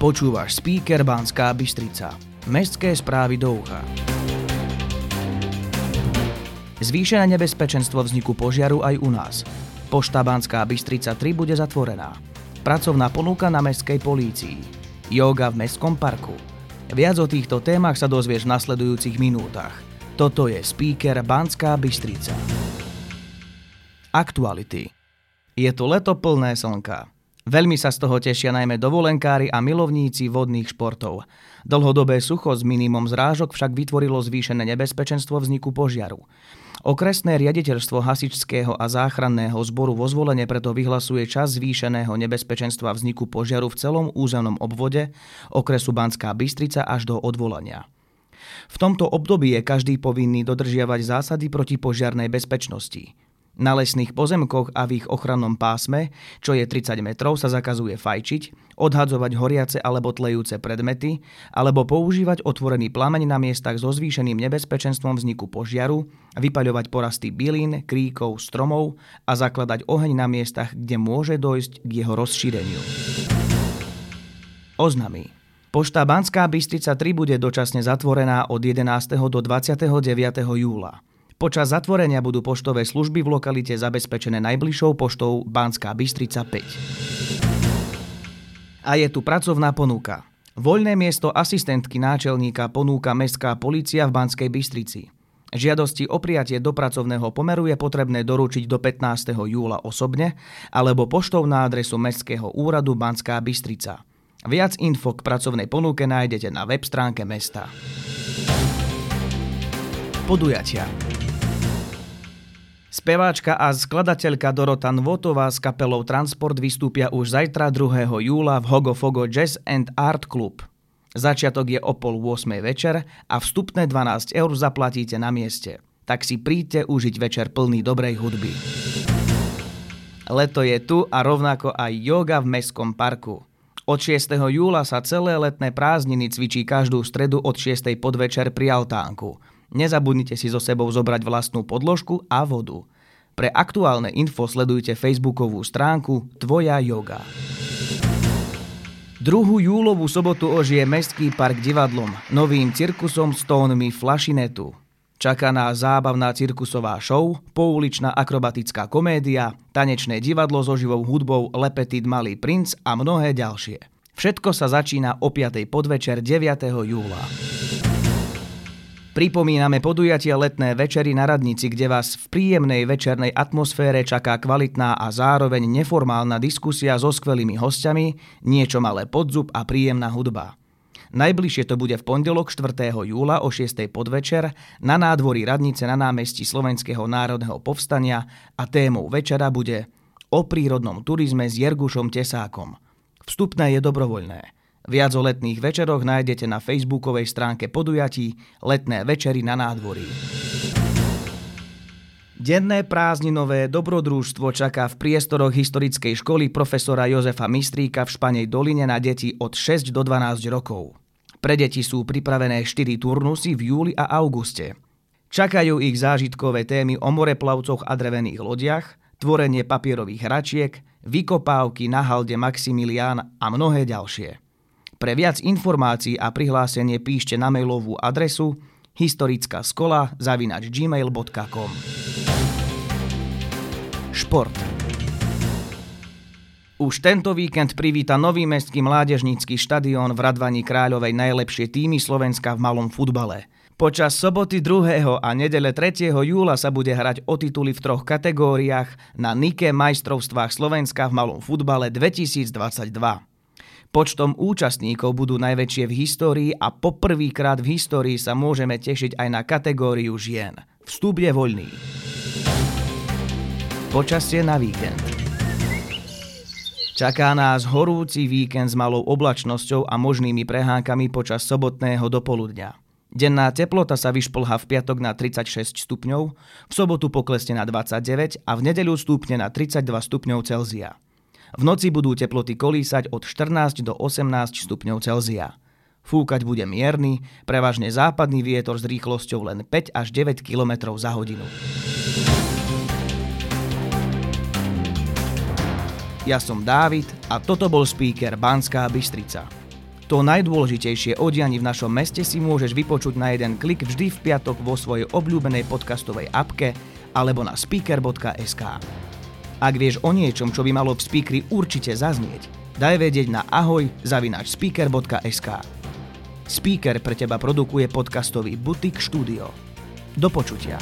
Počúvaš speaker Banská Bystrica. Mestské správy do ucha. Zvýšené nebezpečenstvo vzniku požiaru aj u nás. Pošta Banská Bystrica 3 bude zatvorená. Pracovná ponuka na mestskej polícii. Yoga v mestskom parku. Viac o týchto témach sa dozvieš v nasledujúcich minútach. Toto je speaker Banská Bystrica. Aktuality. Je to leto plné slnka. Veľmi sa z toho tešia najmä dovolenkári a milovníci vodných športov. Dlhodobé sucho s minimum zrážok však vytvorilo zvýšené nebezpečenstvo vzniku požiaru. Okresné riaditeľstvo hasičského a záchranného zboru vo zvolenie preto vyhlasuje čas zvýšeného nebezpečenstva vzniku požiaru v celom územnom obvode okresu Banská Bystrica až do odvolania. V tomto období je každý povinný dodržiavať zásady proti požiarnej bezpečnosti. Na lesných pozemkoch a v ich ochrannom pásme, čo je 30 metrov, sa zakazuje fajčiť, odhadzovať horiace alebo tlejúce predmety, alebo používať otvorený plameň na miestach so zvýšeným nebezpečenstvom vzniku požiaru, vypaľovať porasty bylín, kríkov, stromov a zakladať oheň na miestach, kde môže dojsť k jeho rozšíreniu. Oznamy. Pošta Banská Bystrica 3 bude dočasne zatvorená od 11. do 29. júla. Počas zatvorenia budú poštové služby v lokalite zabezpečené najbližšou poštou Banská Bystrica 5. A je tu pracovná ponuka. Voľné miesto asistentky náčelníka ponúka Mestská policia v Banskej Bystrici. Žiadosti o prijatie do pracovného pomeru je potrebné doručiť do 15. júla osobne alebo poštou na adresu Mestského úradu Banská Bystrica. Viac info k pracovnej ponuke nájdete na web stránke mesta. Podujatia. Speváčka a skladateľka Dorota Nvotová s kapelou Transport vystúpia už zajtra 2. júla v Hogo Fogo Jazz and Art Club. Začiatok je o pol 8. večer a vstupné 12 eur zaplatíte na mieste. Tak si príďte užiť večer plný dobrej hudby. Leto je tu a rovnako aj yoga v Mestskom parku. Od 6. júla sa celé letné prázdniny cvičí každú stredu od 6. podvečer pri altánku. Nezabudnite si so sebou zobrať vlastnú podložku a vodu. Pre aktuálne info sledujte facebookovú stránku Tvoja yoga. 2. júlovú sobotu ožije Mestský park divadlom, novým cirkusom s tónmi flašinetu. Čaká nás zábavná cirkusová show, pouličná akrobatická komédia, tanečné divadlo so živou hudbou Lepetit Malý princ a mnohé ďalšie. Všetko sa začína o 5. podvečer 9. júla. Pripomíname podujatia letné večery na Radnici, kde vás v príjemnej večernej atmosfére čaká kvalitná a zároveň neformálna diskusia so skvelými hostiami, niečo malé podzub a príjemná hudba. Najbližšie to bude v pondelok 4. júla o 6. podvečer na nádvorí Radnice na námestí Slovenského národného povstania a témou večera bude o prírodnom turizme s Jergušom Tesákom. Vstupné je dobrovoľné. Viac o letných večeroch nájdete na facebookovej stránke podujatí Letné večery na nádvorí. Denné prázdninové dobrodružstvo čaká v priestoroch historickej školy profesora Jozefa Mistríka v Španej doline na deti od 6 do 12 rokov. Pre deti sú pripravené 4 turnusy v júli a auguste. Čakajú ich zážitkové témy o moreplavcoch a drevených lodiach, tvorenie papierových hračiek, vykopávky na halde Maximilián a mnohé ďalšie. Pre viac informácií a prihlásenie píšte na mailovú adresu historická skola zavinač gmail.com Šport už tento víkend privíta nový mestský mládežnícky štadión v Radvaní Kráľovej najlepšie týmy Slovenska v malom futbale. Počas soboty 2. a nedele 3. júla sa bude hrať o tituly v troch kategóriách na Nike majstrovstvách Slovenska v malom futbale 2022. Počtom účastníkov budú najväčšie v histórii a poprvýkrát v histórii sa môžeme tešiť aj na kategóriu žien. Vstup je voľný. Počasie na víkend. Čaká nás horúci víkend s malou oblačnosťou a možnými prehánkami počas sobotného dopoludňa. Denná teplota sa vyšplhá v piatok na 36 stupňov, v sobotu poklesne na 29 a v nedeľu stúpne na 32 stupňov Celzia. V noci budú teploty kolísať od 14 do 18 stupňov Celzia. Fúkať bude mierny, prevažne západný vietor s rýchlosťou len 5 až 9 km za hodinu. Ja som Dávid a toto bol speaker Banská Bystrica. To najdôležitejšie o dianí v našom meste si môžeš vypočuť na jeden klik vždy v piatok vo svojej obľúbenej podcastovej apke alebo na speaker.sk. Ak vieš o niečom, čo by malo v speakeri určite zaznieť, daj vedieť na ahoj zavinač speaker.sk. Speaker pre teba produkuje podcastový Butik Studio. Do počutia.